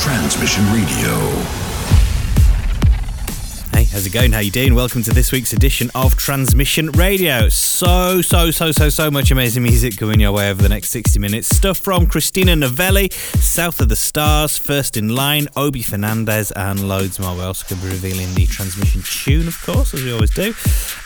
Transmission Radio. Hey, how's it going? How you doing? Welcome to this week's edition of Transmission Radio. So, so, so, so, so much amazing music coming your way over the next 60 minutes. Stuff from Christina Novelli, South of the Stars, First in Line, Obi Fernandez, and loads more. We're also going to be revealing the transmission tune, of course, as we always do.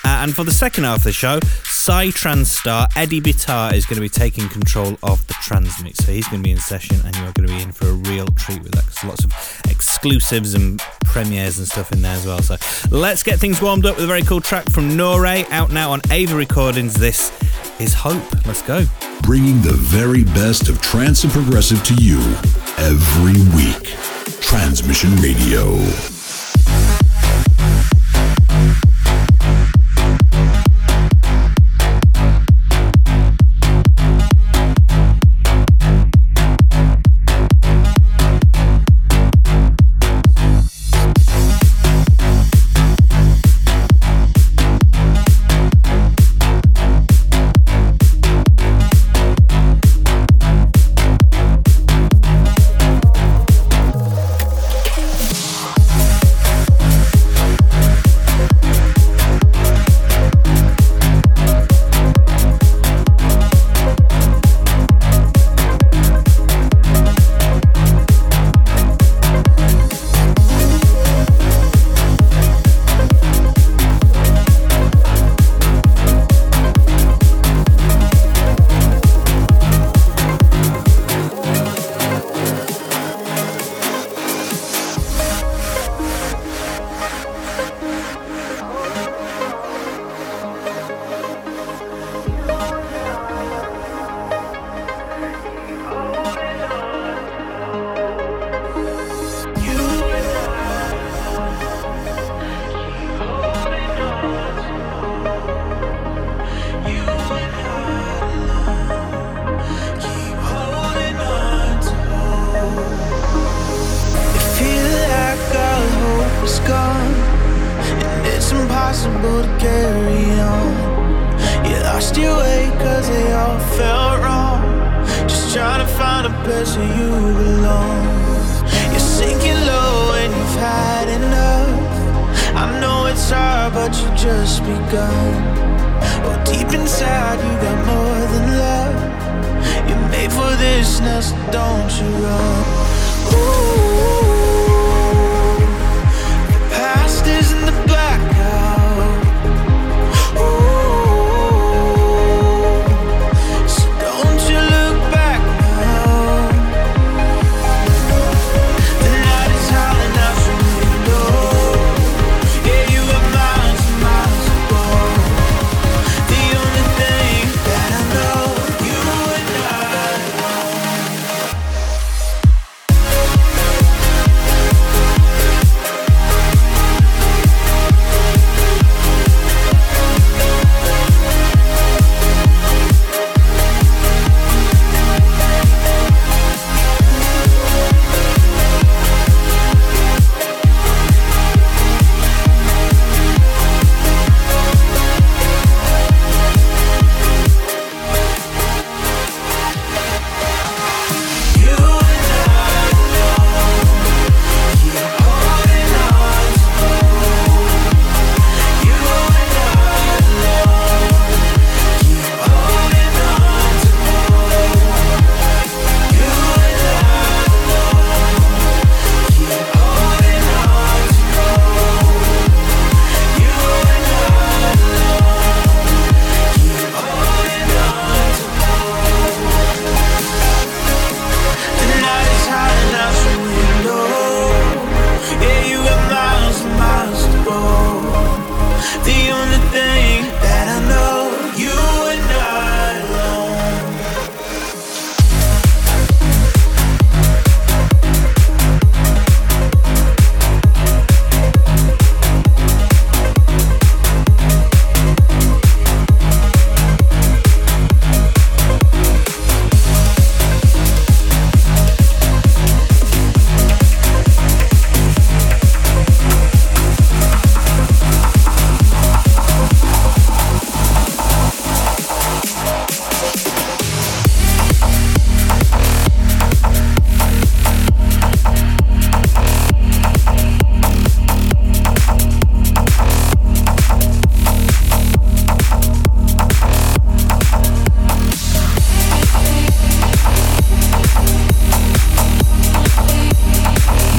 Uh, and for the second half of the show, Psy star Eddie Bitar is going to be taking control of the transmix. So he's going to be in session, and you're going to be in for a real treat with that. Cause lots of exclusives and premieres and stuff in there as well. So let's get things warmed up with a very cool track from Nore, out now on Ava Recordings. This is Hope. Let's go. Bringing the very best of trance and progressive to you every week. Transmission Radio.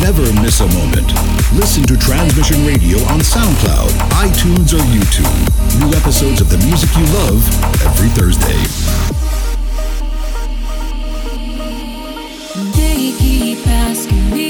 Never miss a moment. Listen to Transmission Radio on SoundCloud, iTunes, or YouTube. New episodes of the music you love every Thursday. They keep asking me.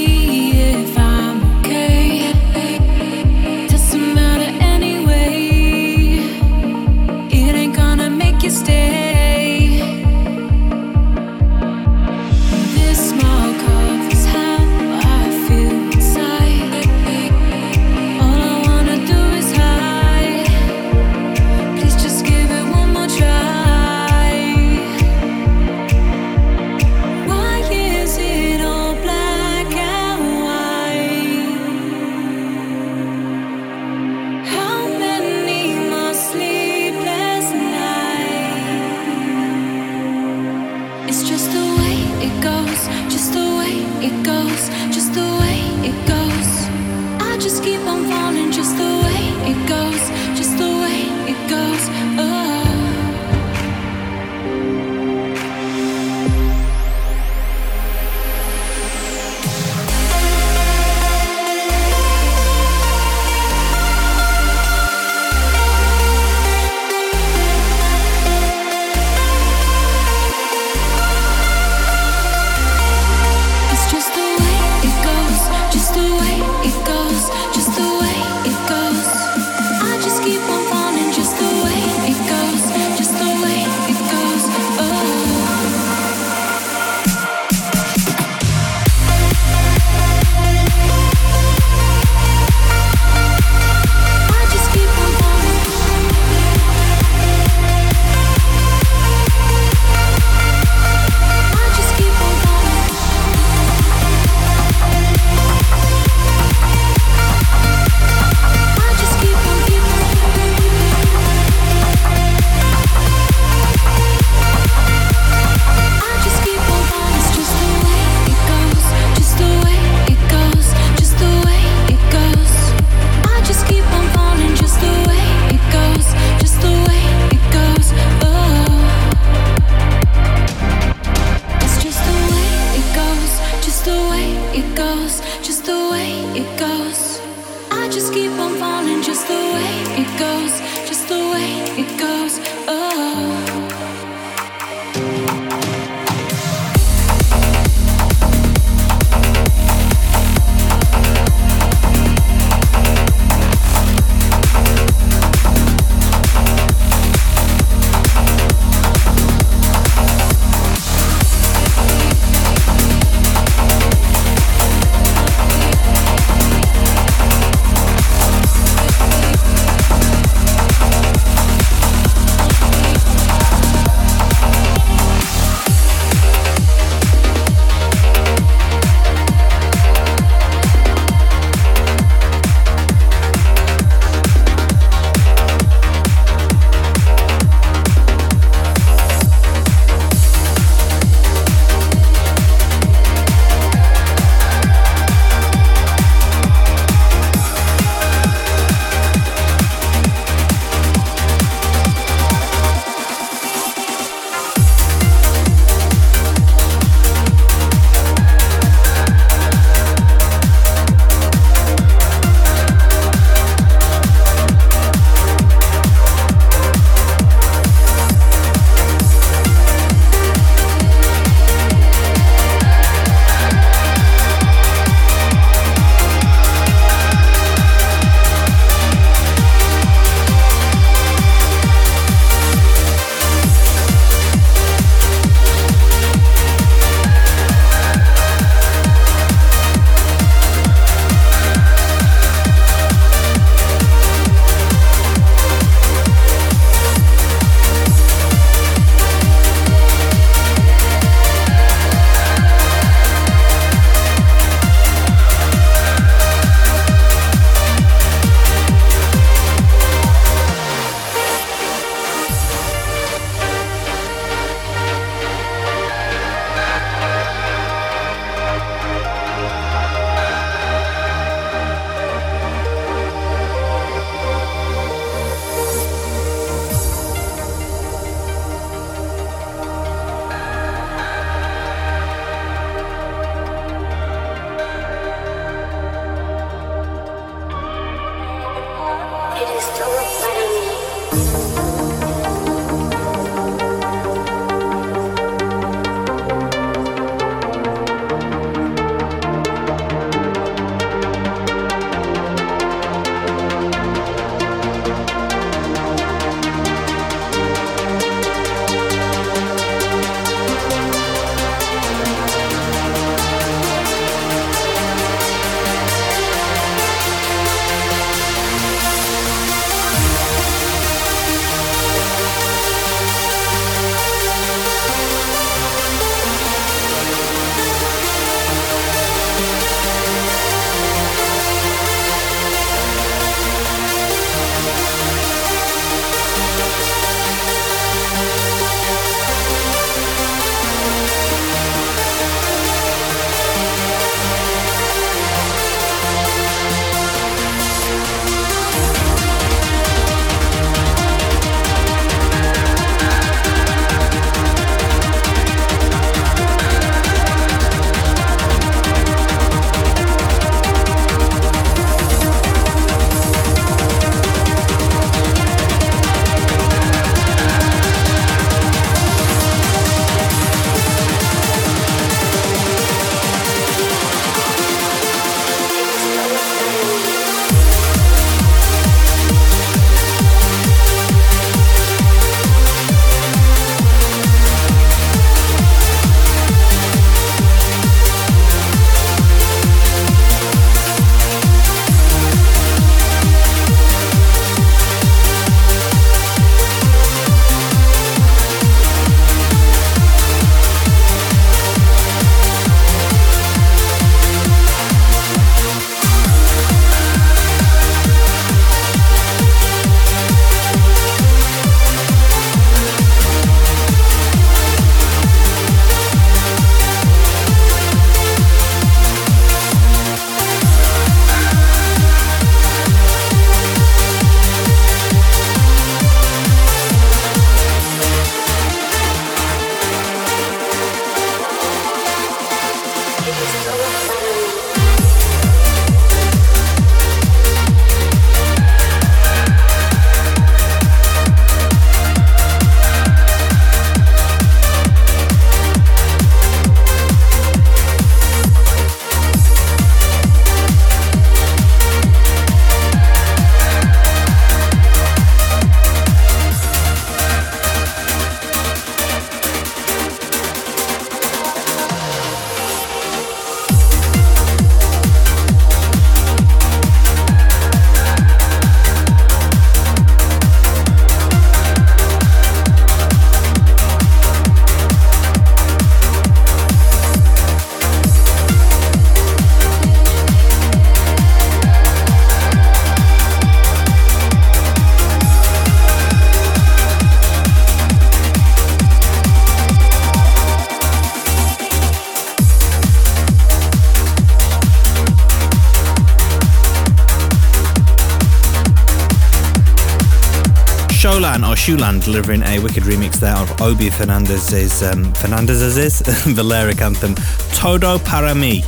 Shulan delivering a wicked remix there of Obi Fernandez's um, Fernandez's Balearic anthem Todo para mi.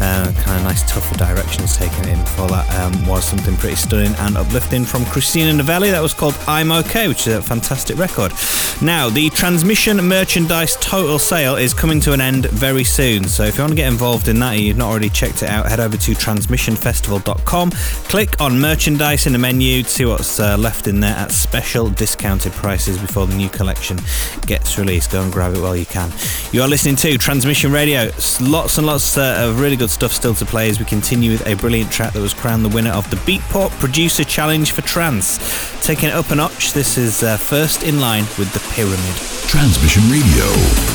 Uh, kind of nice, tougher direction he's taken in for that um, was something pretty stunning and uplifting from Christina Novelli. That was called I'm Okay, which is a fantastic record. Now, the transmission merchandise total sale is coming to an end very soon. So if you want to get involved in that and you've not already checked it out, head over to transmissionfestival.com, click on merchandise in the menu, to see what's uh, left in there at special discounted prices before the new collection gets released. Go and grab it while you can. You are listening to Transmission Radio. Lots and lots uh, of really good stuff still to play as we continue with a brilliant track that was crowned the winner of the Beatport Producer Challenge for Trance. Taking it up a notch, this is uh, first in line with the Pyramid. Transmission Radio.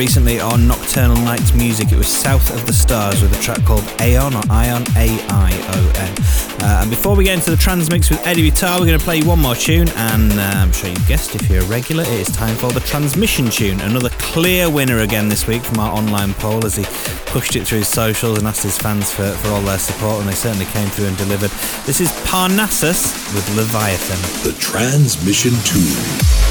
Recently on Nocturnal Nights Music. It was South of the Stars with a track called Aeon or Ion, A I O N. Uh, and before we get into the transmix with Eddie Bitar, we're going to play one more tune. And uh, I'm sure you've guessed if you're a regular, it is time for the transmission tune. Another clear winner again this week from our online poll as he pushed it through his socials and asked his fans for, for all their support. And they certainly came through and delivered. This is Parnassus with Leviathan. The transmission tune.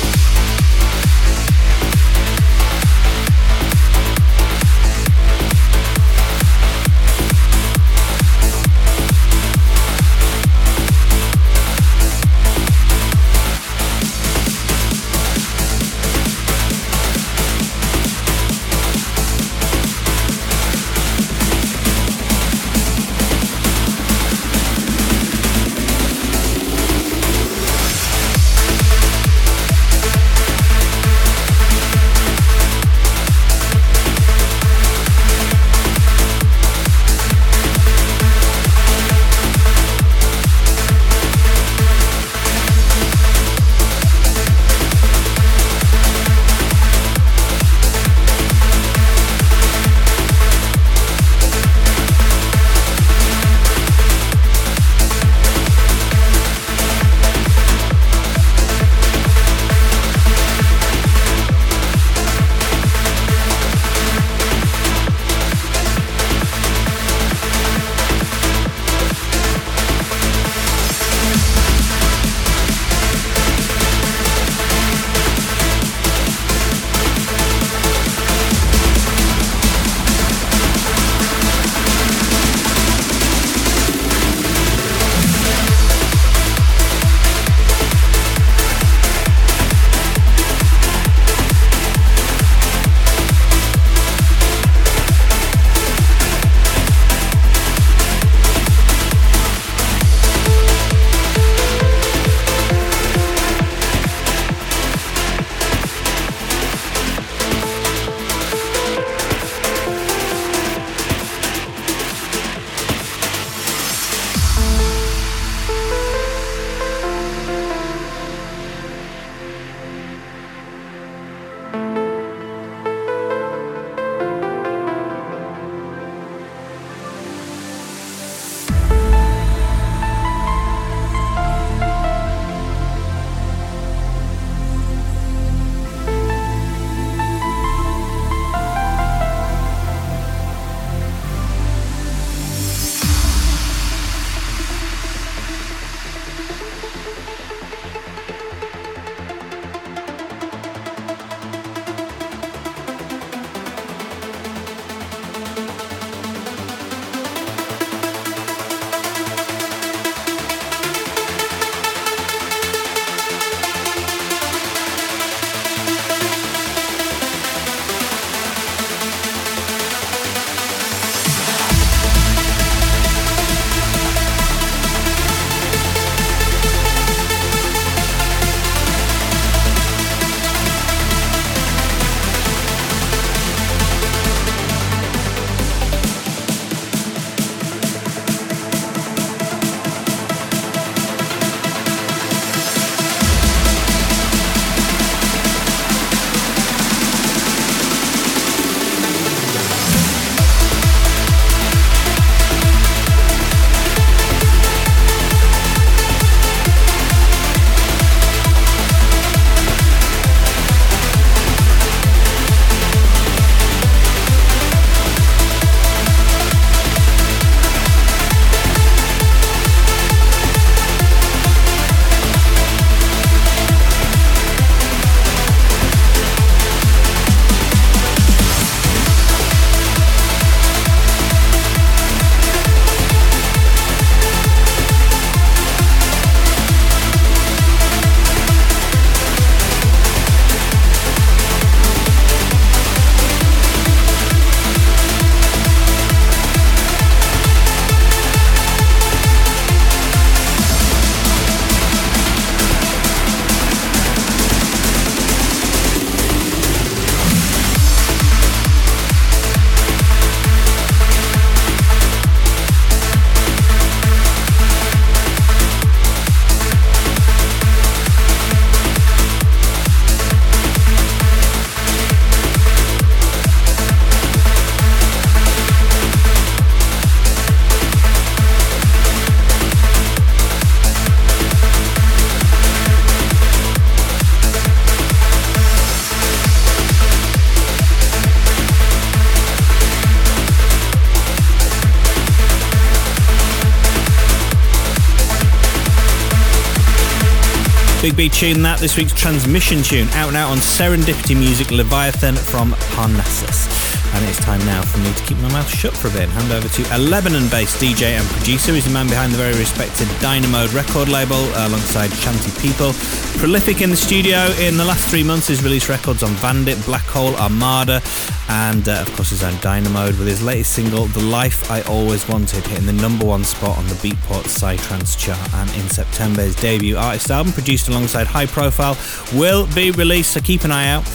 Big B tune that, this week's transmission tune, out now on Serendipity Music Leviathan from Parnassus. And it's time now for me to keep my mouth shut for a bit and hand over to a Lebanon based DJ and producer. He's the man behind the very respected Dynamode record label alongside Shanti People. Prolific in the studio in the last three months, he's released records on Vandit, Black Hole, Armada, and uh, of course his own Dynamode with his latest single, The Life I Always Wanted, hitting the number one spot on the Beatport Psytrance chart. And in September, his debut artist album, produced alongside High Profile, will be released, so keep an eye out.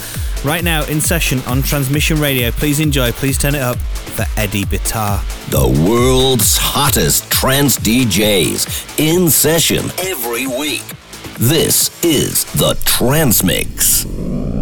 Right now, in session on Transmission Radio, please enjoy, please turn it up for Eddie Bitar. The world's hottest trance DJs in session every week. This is the Transmix. We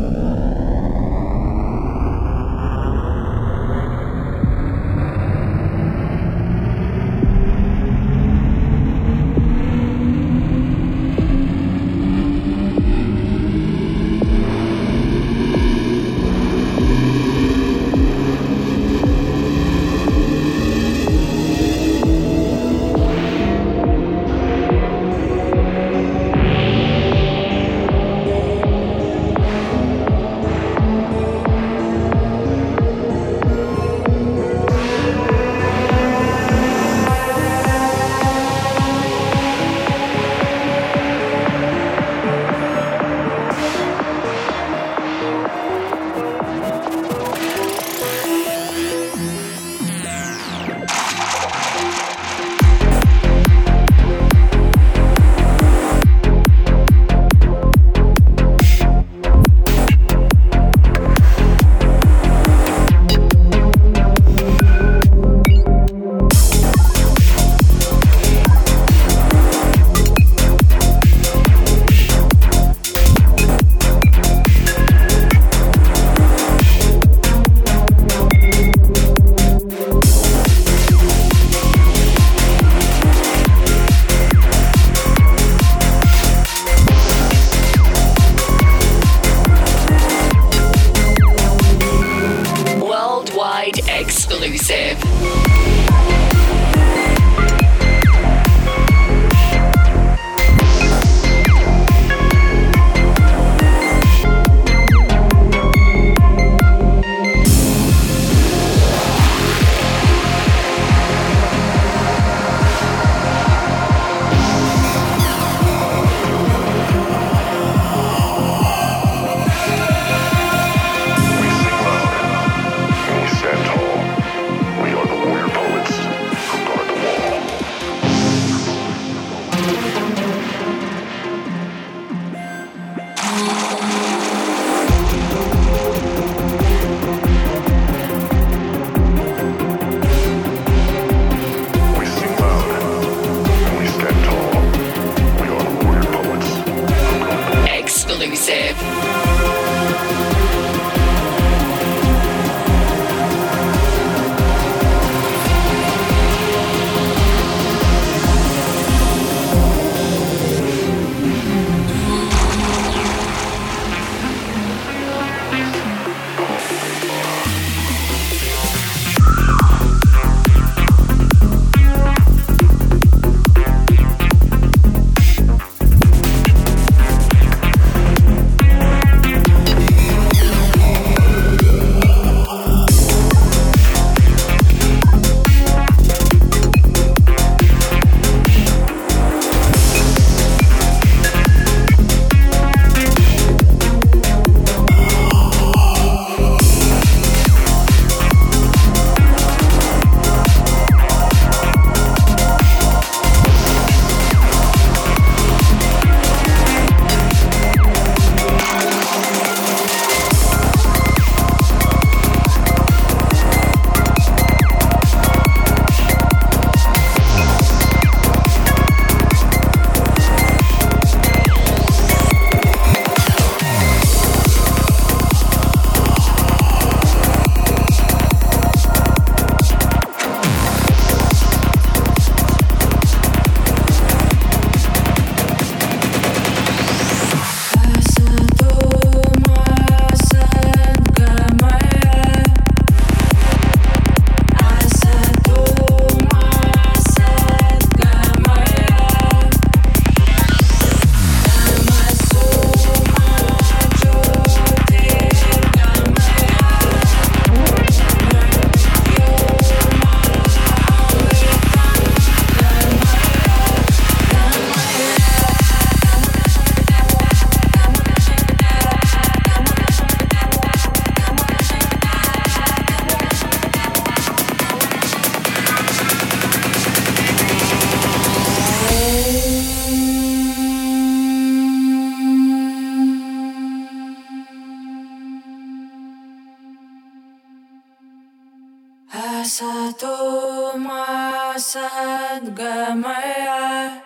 Сатумасадгамая.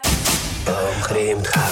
Ом Хримдха.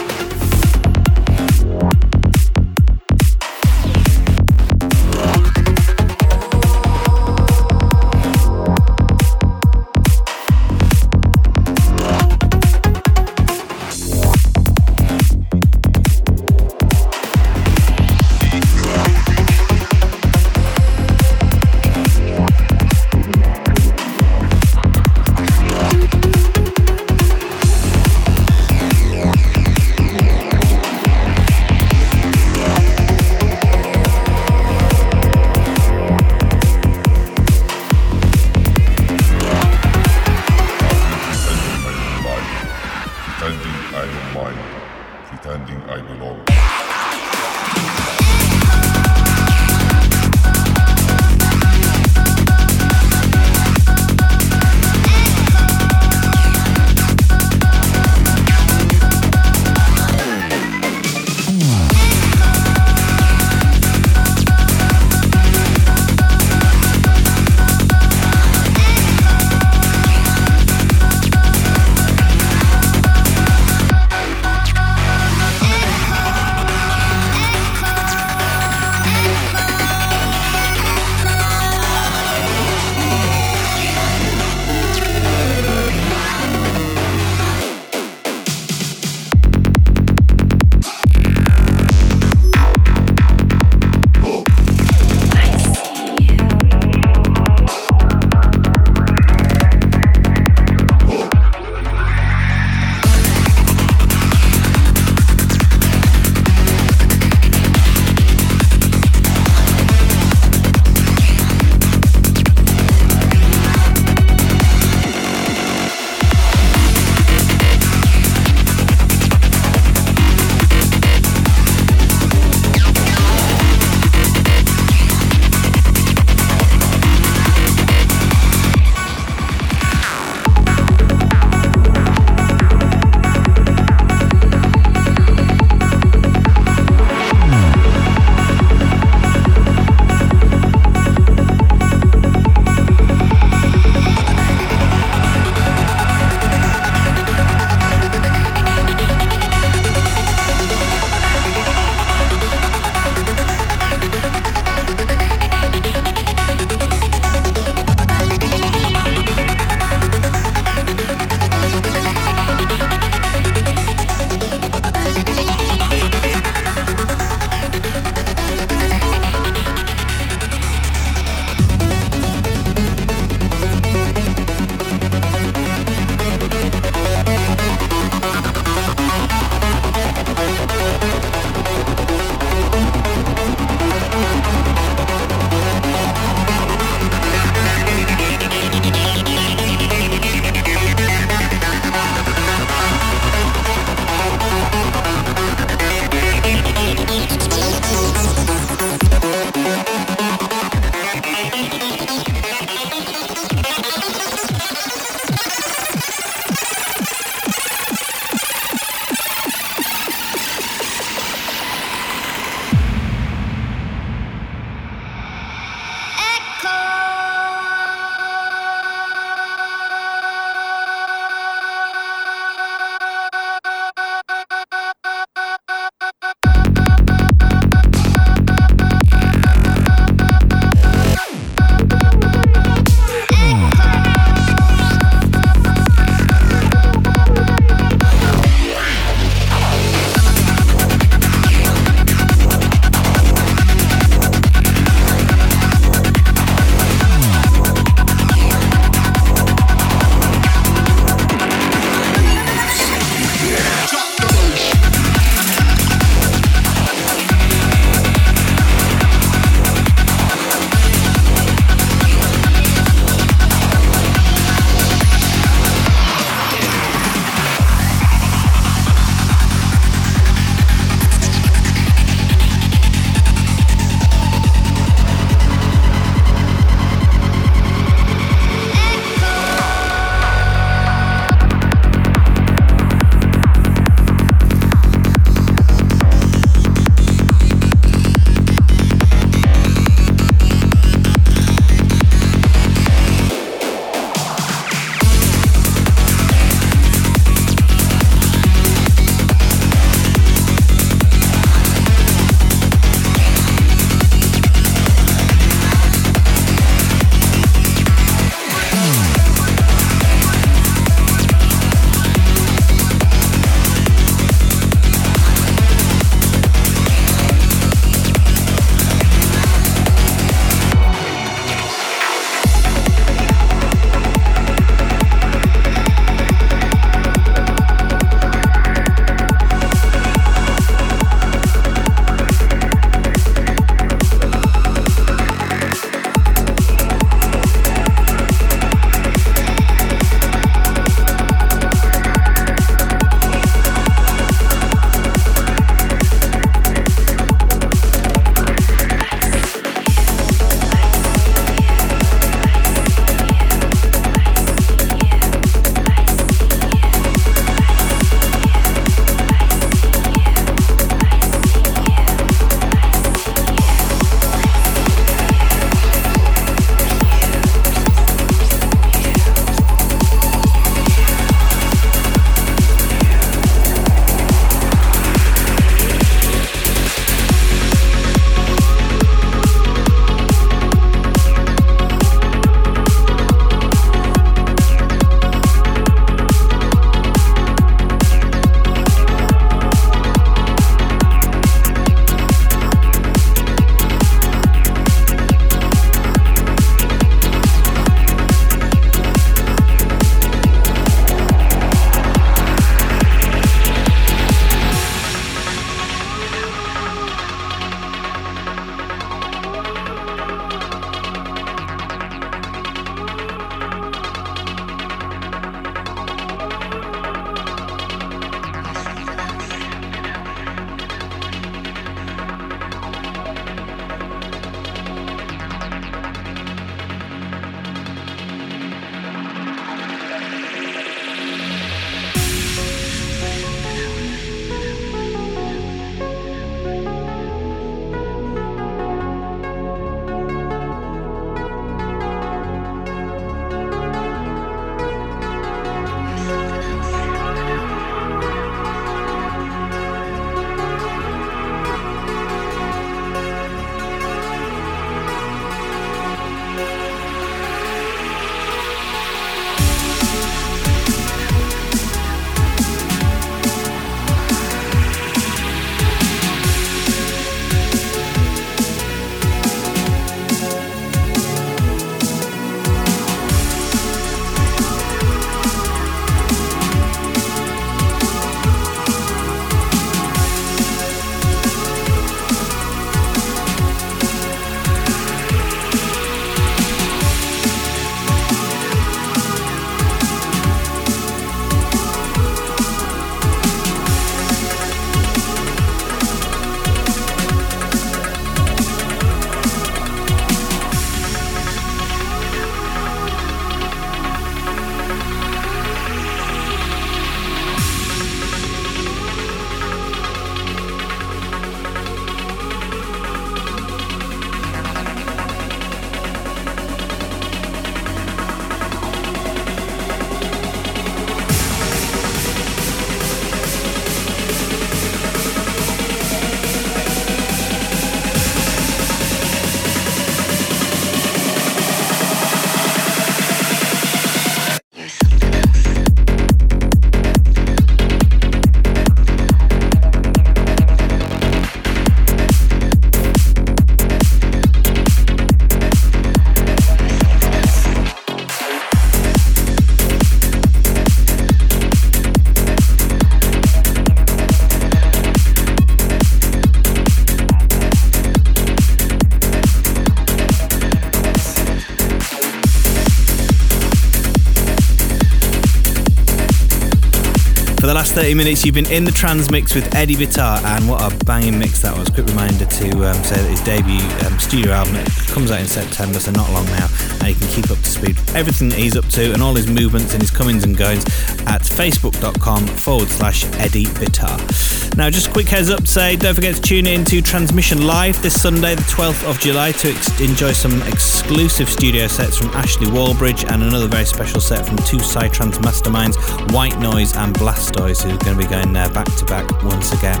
30 minutes, you've been in the Transmix with Eddie Bitar, and what a banging mix that was. Quick reminder to um, say that his debut um, studio album comes out in September, so not long now, and you can keep up to speed with everything that he's up to and all his movements and his comings and goings at facebook.com forward slash Eddie Bitar. Now, just a quick heads up to say, don't forget to tune in to Transmission Live this Sunday, the 12th of July, to ex- enjoy some exclusive studio sets from Ashley Wallbridge and another very special set from two Psytrance masterminds, White Noise and Blastoyz, who are going to be going there back to back once again.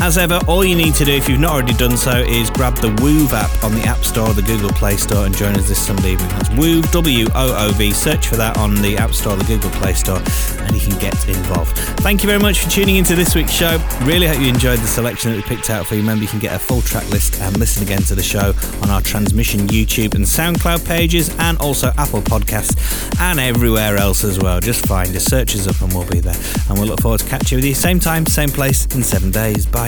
As ever, all you need to do, if you've not already done so, is grab the Woov app on the App Store or the Google Play Store and join us this Sunday evening. That's Woov, W O O V. Search for that on the App Store or the Google Play Store and you can get involved. Thank you very much for tuning into this week's show. Really hope you enjoyed the selection that we picked out for you. Remember, you can get a full track list and listen again to the show on our Transmission YouTube and SoundCloud pages and also Apple Podcasts and everywhere else as well. Just find us, search us up, and we'll be there. And we'll look forward to catching you with you same time, same place in seven days. Bye.